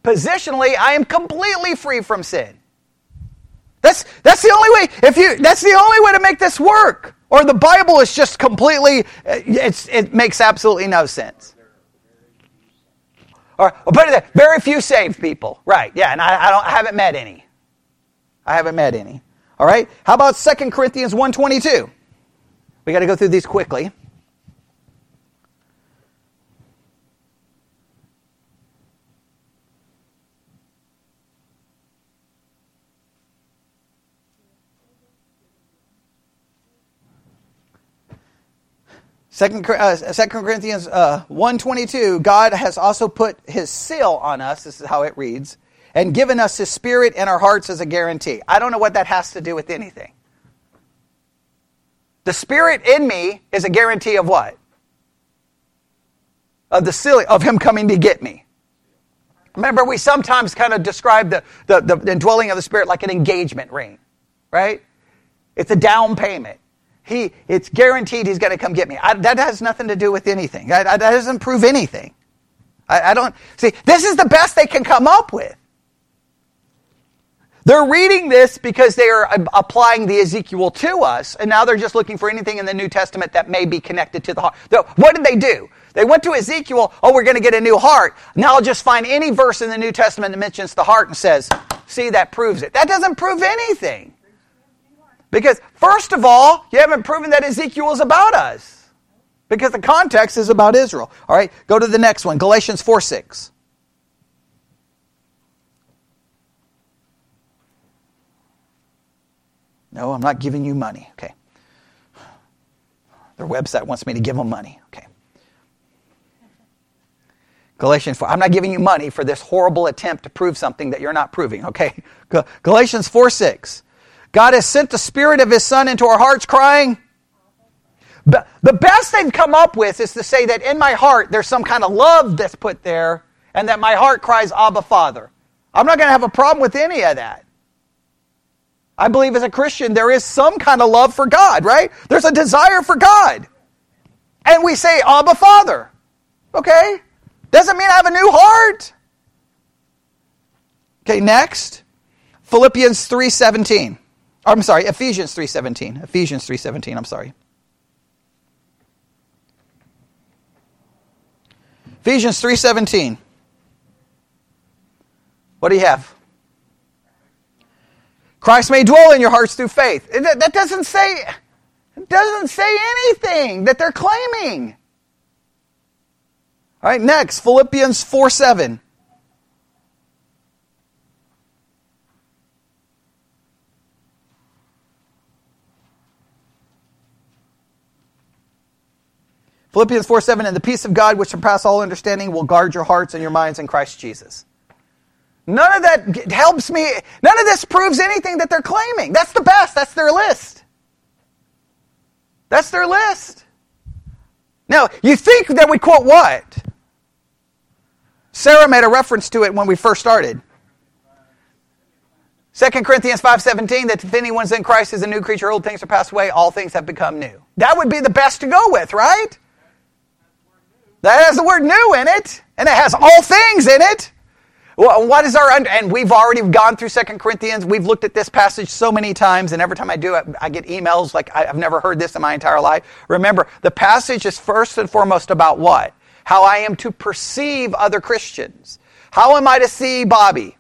Positionally, I am completely free from sin. That's, that's the only way, if you, that's the only way to make this work. Or the Bible is just completely, eh, it's, it makes absolutely no sense. Or, there, very few saved people. Right, yeah, and I, I, don't, I haven't met any. I haven't met any. All right, how about 2 Corinthians 1.22? We got to go through these quickly. 2 uh, Corinthians uh, 1.22, God has also put his seal on us, this is how it reads, and given us his spirit in our hearts as a guarantee. I don't know what that has to do with anything. The spirit in me is a guarantee of what? Of the seal, of him coming to get me. Remember, we sometimes kind of describe the, the, the indwelling of the spirit like an engagement ring, right? It's a down payment. He, it's guaranteed he's going to come get me. I, that has nothing to do with anything. I, I, that doesn't prove anything. I, don't, see, this is the best they can come up with. They're reading this because they are um, applying the Ezekiel to us, and now they're just looking for anything in the New Testament that may be connected to the heart. What did they do? They went to Ezekiel, oh, we're going to get a new heart. Now I'll just find any verse in the New Testament that mentions the heart and says, see, that proves it. That doesn't prove anything. Because, first of all, you haven't proven that Ezekiel is about us. Because the context is about Israel. All right, go to the next one Galatians 4 6. No, I'm not giving you money. Okay. Their website wants me to give them money. Okay. Galatians 4. I'm not giving you money for this horrible attempt to prove something that you're not proving. Okay. Galatians 4 6. God has sent the Spirit of His Son into our hearts, crying. But the best they've come up with is to say that in my heart there's some kind of love that's put there, and that my heart cries, Abba, Father. I'm not going to have a problem with any of that. I believe as a Christian there is some kind of love for God, right? There's a desire for God. And we say, Abba, Father. Okay? Doesn't mean I have a new heart. Okay, next. Philippians 3:17. I'm sorry, Ephesians 3:17. Ephesians 3:17, I'm sorry. Ephesians 3:17. What do you have? Christ may dwell in your hearts through faith. That doesn't say doesn't say anything that they're claiming. All right, next, Philippians 4 7. Philippians 4 7, and the peace of God, which surpasses all understanding, will guard your hearts and your minds in Christ Jesus. None of that helps me. None of this proves anything that they're claiming. That's the best. That's their list. That's their list. Now, you think that we quote what? Sarah made a reference to it when we first started. 2 Corinthians 5:17 that if anyone's in Christ is a new creature old things are passed away all things have become new. That would be the best to go with, right? That has the word new in it, and it has all things in it. What is our, and we've already gone through Second Corinthians. We've looked at this passage so many times, and every time I do it, I get emails like, I've never heard this in my entire life. Remember, the passage is first and foremost about what? How I am to perceive other Christians. How am I to see Bobby?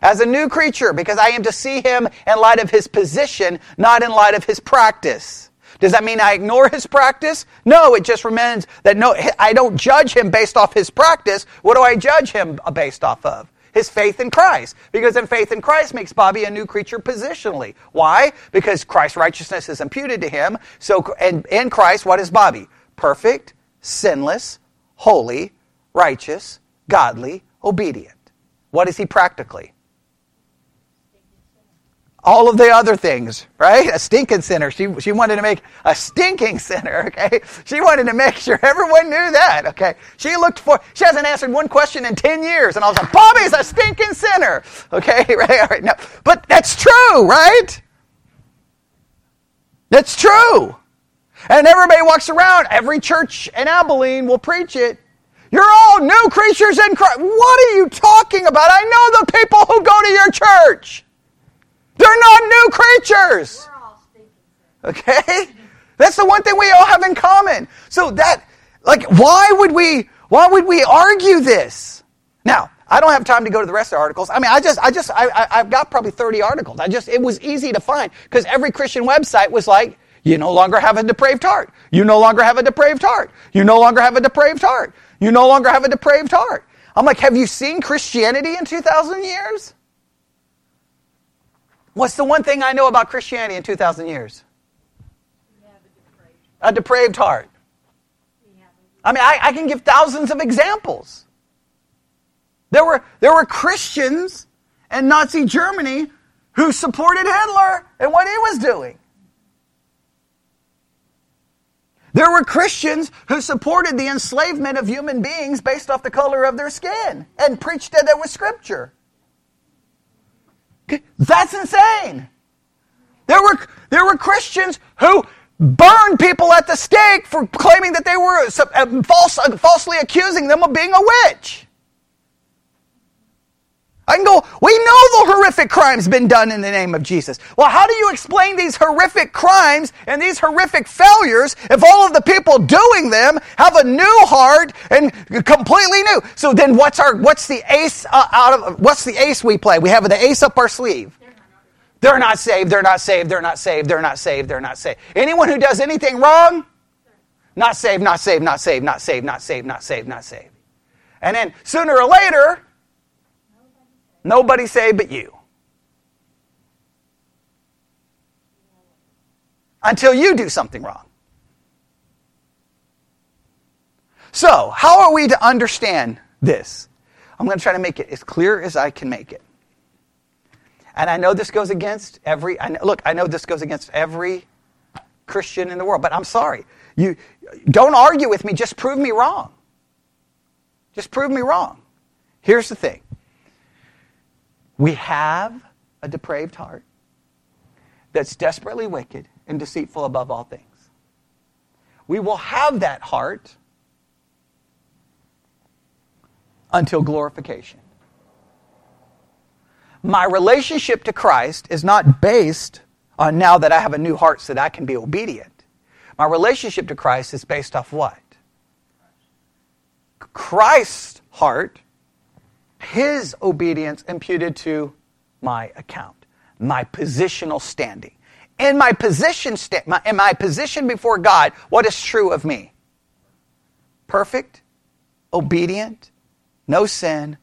As a new creature, because I am to see him in light of his position, not in light of his practice. Does that mean I ignore his practice? No, it just remains that no, I don't judge him based off his practice. What do I judge him based off of? His faith in Christ. Because in faith in Christ makes Bobby a new creature positionally. Why? Because Christ's righteousness is imputed to him. So, and in Christ, what is Bobby? Perfect, sinless, holy, righteous, godly, obedient. What is he practically? All of the other things, right? A stinking sinner. She, she wanted to make a stinking sinner, okay? She wanted to make sure everyone knew that, okay? She looked for, she hasn't answered one question in 10 years, and I was like, Bobby's a stinking sinner, okay? Right? All right, no. But that's true, right? That's true. And everybody walks around, every church in Abilene will preach it. You're all new creatures in Christ. What are you talking about? I know the people who go to your church. They're not new creatures. Okay? That's the one thing we all have in common. So that, like, why would we, why would we argue this? Now, I don't have time to go to the rest of the articles. I mean, I just, I just, I, I, have got probably 30 articles. I just, it was easy to find because every Christian website was like, you no longer have a depraved heart. You no longer have a depraved heart. You no longer have a depraved heart. You no longer have a depraved heart. I'm like, have you seen Christianity in 2,000 years? What's the one thing I know about Christianity in 2,000 years? A depraved heart. I mean, I, I, can give thousands of examples. There were, there were Christians in Nazi Germany who supported Hitler and what he was doing. There were Christians who supported the enslavement of human beings based off the color of their skin and preached that it was scripture. That's insane. There were, there were Christians who burned people at the stake for claiming that they were uh, false, uh, falsely accusing them of being a witch. I can go, we know the horrific crimes been done in the name of Jesus. Well, how do you explain these horrific crimes and these horrific failures if all of the people doing them have a new heart and completely new? So then what's our, what's the ace uh, out of, what's the ace we play? We have the ace up our sleeve. They're not saved, they're not saved, they're not saved, they're not saved, they're not saved. Anyone who does anything wrong, not saved, not saved, not saved, not saved, not saved, not saved, not saved. And then sooner or later, nobody saved but you. Until you do something wrong. So, how are we to understand this? I'm going to try to make it as clear as I can make it. And I know this goes against every, I know, look, I know this goes against every Christian in the world, but I'm sorry. You don't argue with me, just prove me wrong. Just prove me wrong. Here's the thing. We have a depraved heart that's desperately wicked and deceitful above all things. We will have that heart until glorification my relationship to Christ is not based on now that I have a new heart so that I can be obedient. My relationship to Christ is based off what? Christ's heart, his obedience imputed to my account, my positional standing. In my position, in my position before God, what is true of me? Perfect, obedient, no sin,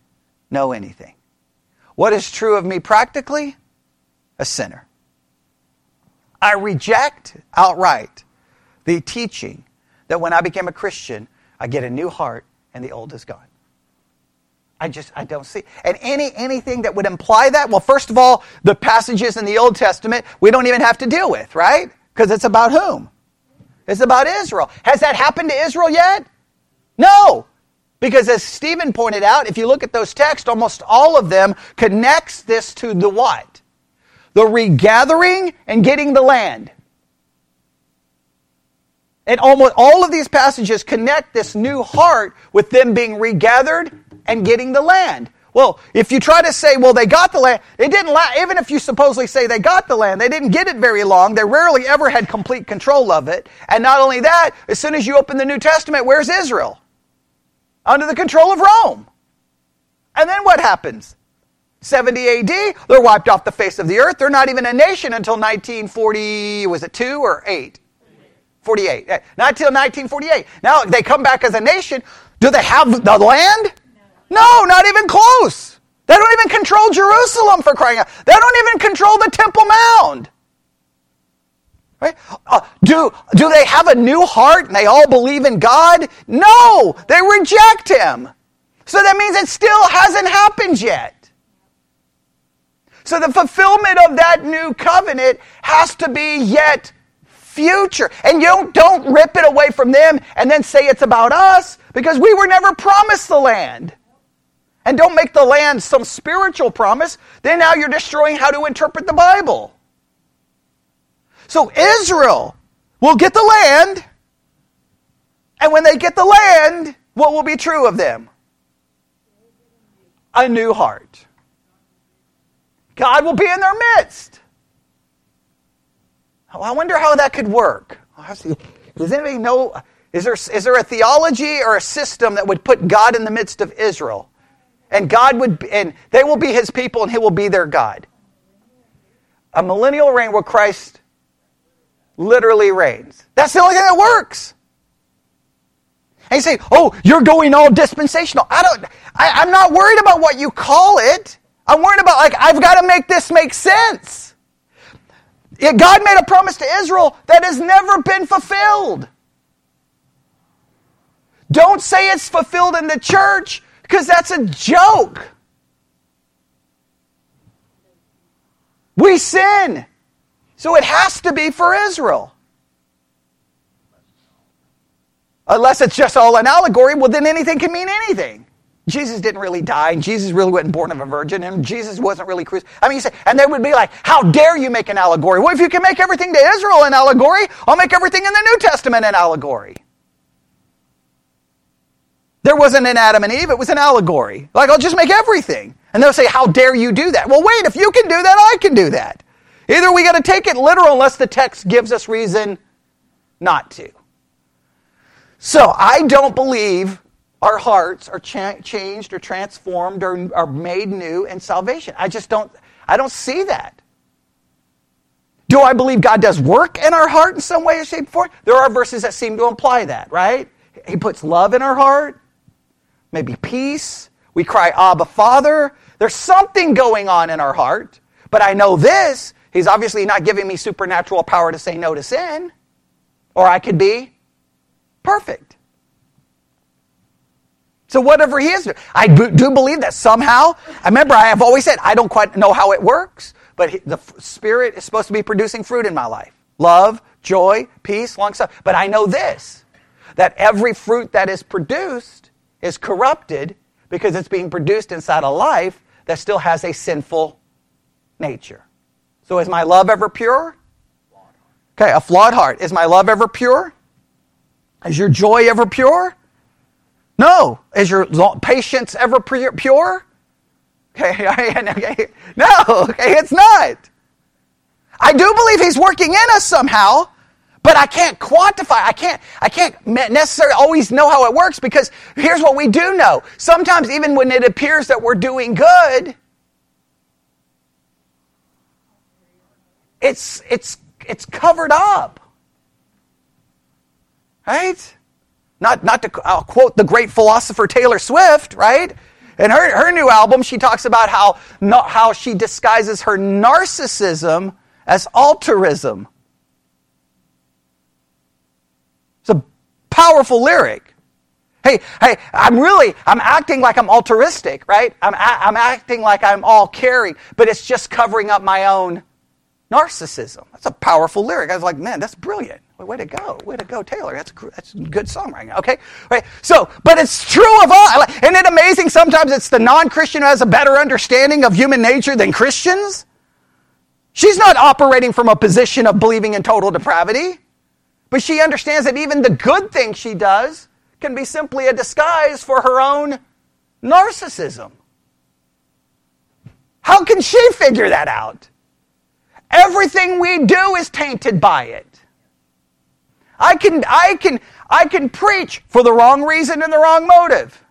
no anything. What is true of me practically? A sinner. I reject outright the teaching that when I became a Christian, I get a new heart and the old is gone. I just I don't see. And any anything that would imply that, well, first of all, the passages in the Old Testament we don't even have to deal with, right? Because it's about whom? It's about Israel. Has that happened to Israel yet? No. Because as Stephen pointed out, if you look at those texts, almost all of them connects this to the what? The regathering and getting the land. And almost all of these passages connect this new heart with them being regathered and getting the land. Well, if you try to say, well, they got the land, they didn't, even if you supposedly say they got the land, they didn't get it very long. They rarely ever had complete control of it. And not only that, as soon as you open the New Testament, where's Israel? under the control of Rome. And then what happens? 70 AD, they're wiped off the face of the earth. They're not even a nation until 1940, was it 2 or 8? 48. Eh, not until 1948. Now they come back as a nation. Do they have the land? No, not even close. They don't even control Jerusalem for crying out. They don't even control the Temple Mount. Right? Uh, do, do they have a new heart and they all believe in God? No, they reject Him. So that means it still hasn't happened yet. So the fulfillment of that new covenant has to be yet future. And you don't, don't rip it away from them and then say it's about us because we were never promised the land. And don't make the land some spiritual promise. Then now you're destroying how to interpret the Bible. So Israel will get the land, and when they get the land, what will be true of them? A new heart. God will be in their midst. Oh, I wonder how that could work. Does anybody know? Is there, is there a theology or a system that would put God in the midst of Israel? And God would, and they will be his people and he will be their God. A millennial reign where Christ literally reigns. That's the only thing that works. And you say, oh, you're going all dispensational. I don't, I, I'm not worried about what you call it. I'm worried about, like, I've got to make this make sense. God made a promise to Israel that has never been fulfilled. Don't say it's fulfilled in the church because that's a joke. We sin. So it has to be for Israel. Unless it's just all an allegory, well, then anything can mean anything. Jesus didn't really die, and Jesus really wasn't born of a virgin, and Jesus wasn't really crucified. I mean, you say, and they would be like, "How dare you make an allegory?" Well, if you can make everything to Israel an allegory, I'll make everything in the New Testament an allegory. There wasn't an Adam and Eve; it was an allegory. Like, I'll just make everything, and they'll say, "How dare you do that?" Well, wait, if you can do that, I can do that. Either we got to take it literal unless the text gives us reason not to. So I don't believe our hearts are cha- changed or transformed or are made new in salvation. I just don't, I don't see that. Do I believe God does work in our heart in some way, or shape, or form? There are verses that seem to imply that, right? He puts love in our heart, maybe peace. We cry, Abba, Father. There's something going on in our heart. But I know this He's obviously not giving me supernatural power to say no to sin, or I could be perfect. So whatever he is, I do believe that somehow. I remember I have always said I don't quite know how it works, but the Spirit is supposed to be producing fruit in my life: love, joy, peace, long suffering. But I know this: that every fruit that is produced is corrupted because it's being produced inside a life that still has a sinful nature. So is my love ever pure? Okay, a flawed heart. Is my love ever pure? Is your joy ever pure? No. Is your patience ever pure? Okay, no, okay, it's not. I do believe he's working in us somehow, but I can't quantify. I can't I can't necessarily always know how it works because here's what we do know. Sometimes even when it appears that we're doing good, it's it's it's covered up. Right? Not, not to I'll quote the great philosopher Taylor Swift, right? In her, her new album, she talks about how, how she disguises her narcissism as altruism. It's a powerful lyric. Hey, hey, I'm really, I'm acting like I'm altruistic, right? I'm, I'm acting like I'm all caring, but it's just covering up my own narcissism. That's a powerful lyric. I was like, man, that's brilliant. Way to go. Way to go, Taylor. That's a, that's good songwriting. Okay? Right. So, but it's true of all. Isn't it amazing? Sometimes it's the non Christian who has a better understanding of human nature than Christians. She's not operating from a position of believing in total depravity, but she understands that even the good things she does can be simply a disguise for her own narcissism. How can she figure that out? Everything we do is tainted by it. I can, I can, I can preach for the wrong reason and the wrong motive.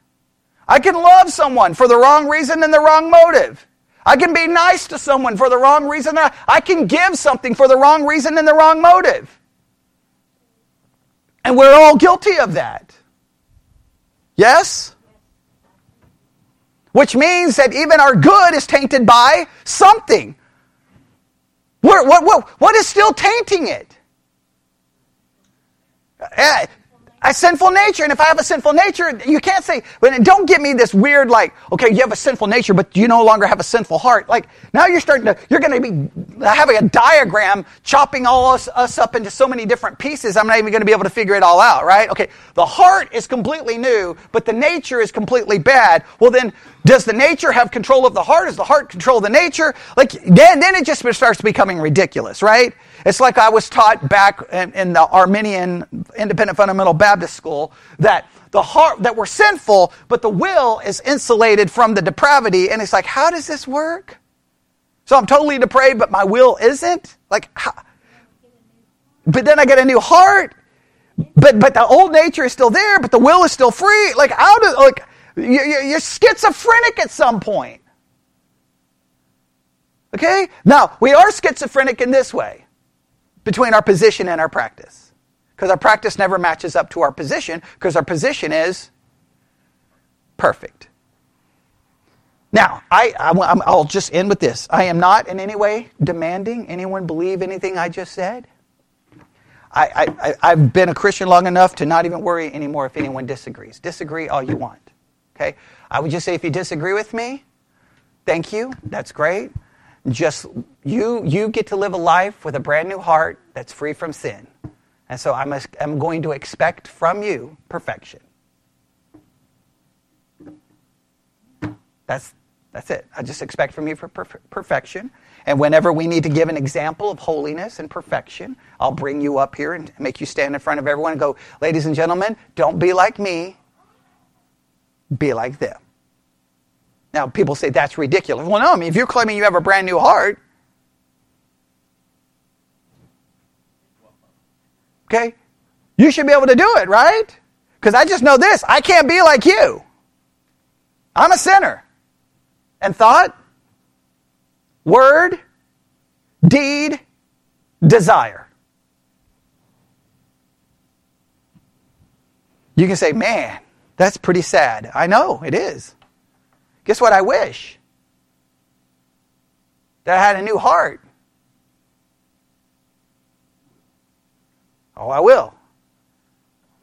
I can love someone for the wrong reason and the wrong motive. I can be nice to someone for the wrong reason. I can give something for the wrong reason and the wrong motive. And we're all guilty of that. Yes? Which means that even our good is tainted by something. What, what, what, what is still tainting it? Eh, A sinful nature. And if I have a sinful nature, you can't say, don't give me this weird, like, okay, you have a sinful nature, but you no longer have a sinful heart. Like, now you're starting to, you're going to be having a diagram chopping all us, us up into so many different pieces. I'm not even going to be able to figure it all out, right? Okay, the heart is completely new, but the nature is completely bad. Well, then, does the nature have control of the heart? Does the heart control the nature? Like, then, then it just starts becoming ridiculous, right? It's like I was taught back in, in the Arminian Independent Fundamental Baptist School that the heart, that we're sinful, but the will is insulated from the depravity. And it's like, how does this work? So I'm totally depraved, but my will isn't? Like, how? but then I get a new heart. But, but the old nature is still there, but the will is still free. Like, how do, like, you're schizophrenic at some point. Okay? Now, we are schizophrenic in this way between our position and our practice. Because our practice never matches up to our position, because our position is perfect. Now, I, I, will just end with this. I am not in any way demanding anyone believe anything I just said. I, I, I've been a Christian long enough to not even worry anymore if anyone disagrees. Disagree all you want. Okay? I would just say if you disagree with me, thank you. That's great. Just you you get to live a life with a brand new heart that's free from sin. And so I'm, I'm going to expect from you perfection. That's, that's it. I just expect from you for perf- perfection. And whenever we need to give an example of holiness and perfection, I'll bring you up here and make you stand in front of everyone and go, ladies and gentlemen, don't be like me, be like them. Now, people say that's ridiculous. Well, no, I mean, if you're claiming you have a brand new heart, okay, you should be able to do it, right? Because I just know this I can't be like you. I'm a sinner. And thought, word, deed, desire. You can say, man, that's pretty sad. I know, it is. Guess what I wish? That I had a new heart. Oh, I will.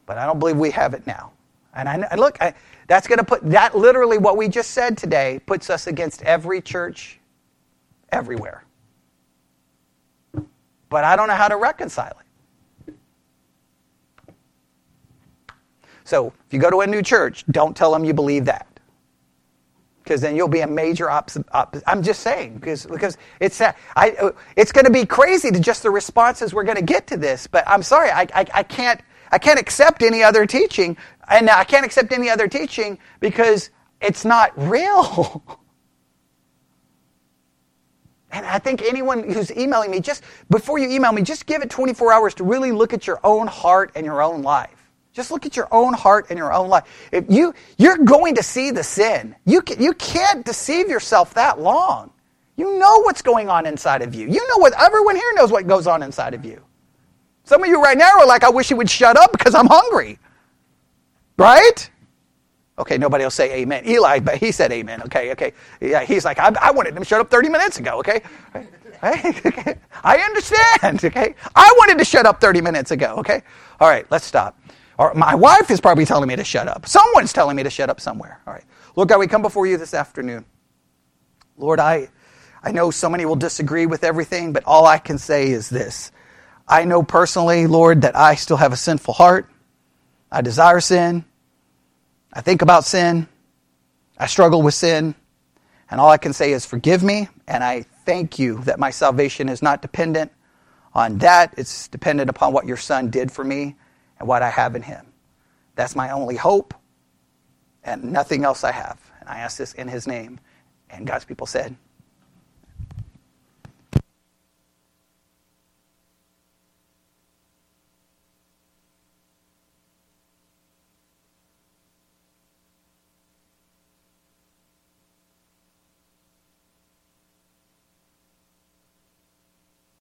But I don't believe we have it now. And I, look, I, that's going to put that literally what we just said today puts us against every church everywhere. But I don't know how to reconcile it. So if you go to a new church, don't tell them you believe that. Because then you'll be a major opposite. Op- I'm just saying because because it's uh, I, it's going to be crazy to just the responses we're going to get to this. But I'm sorry, I, I, I can't I can't accept any other teaching, and I can't accept any other teaching because it's not real. And I think anyone who's emailing me, just before you email me, just give it 24 hours to really look at your own heart and your own life. Just look at your own heart and your own life. If you, you're going to see the sin. You, can, you can't deceive yourself that long. You know what's going on inside of you. You know what, everyone here knows what goes on inside of you. Some of you right now are like, I wish he would shut up because I'm hungry. Right? Okay, nobody will say amen. Eli, but he said amen. Okay, okay. Yeah, he's like, I, I wanted him to shut up 30 minutes ago. Okay. I understand. Okay. I wanted to shut up 30 minutes ago. Okay. All right, let's stop. Or my wife is probably telling me to shut up. Someone's telling me to shut up somewhere. All right. Lord God, we come before you this afternoon. Lord, I, I know so many will disagree with everything, but all I can say is this. I know personally, Lord, that I still have a sinful heart. I desire sin. I think about sin. I struggle with sin. And all I can say is, forgive me. And I thank you that my salvation is not dependent on that. It's dependent upon what your son did for me and what I have in him. That's my only hope and nothing else I have. And I ask this in his name. And God's people said,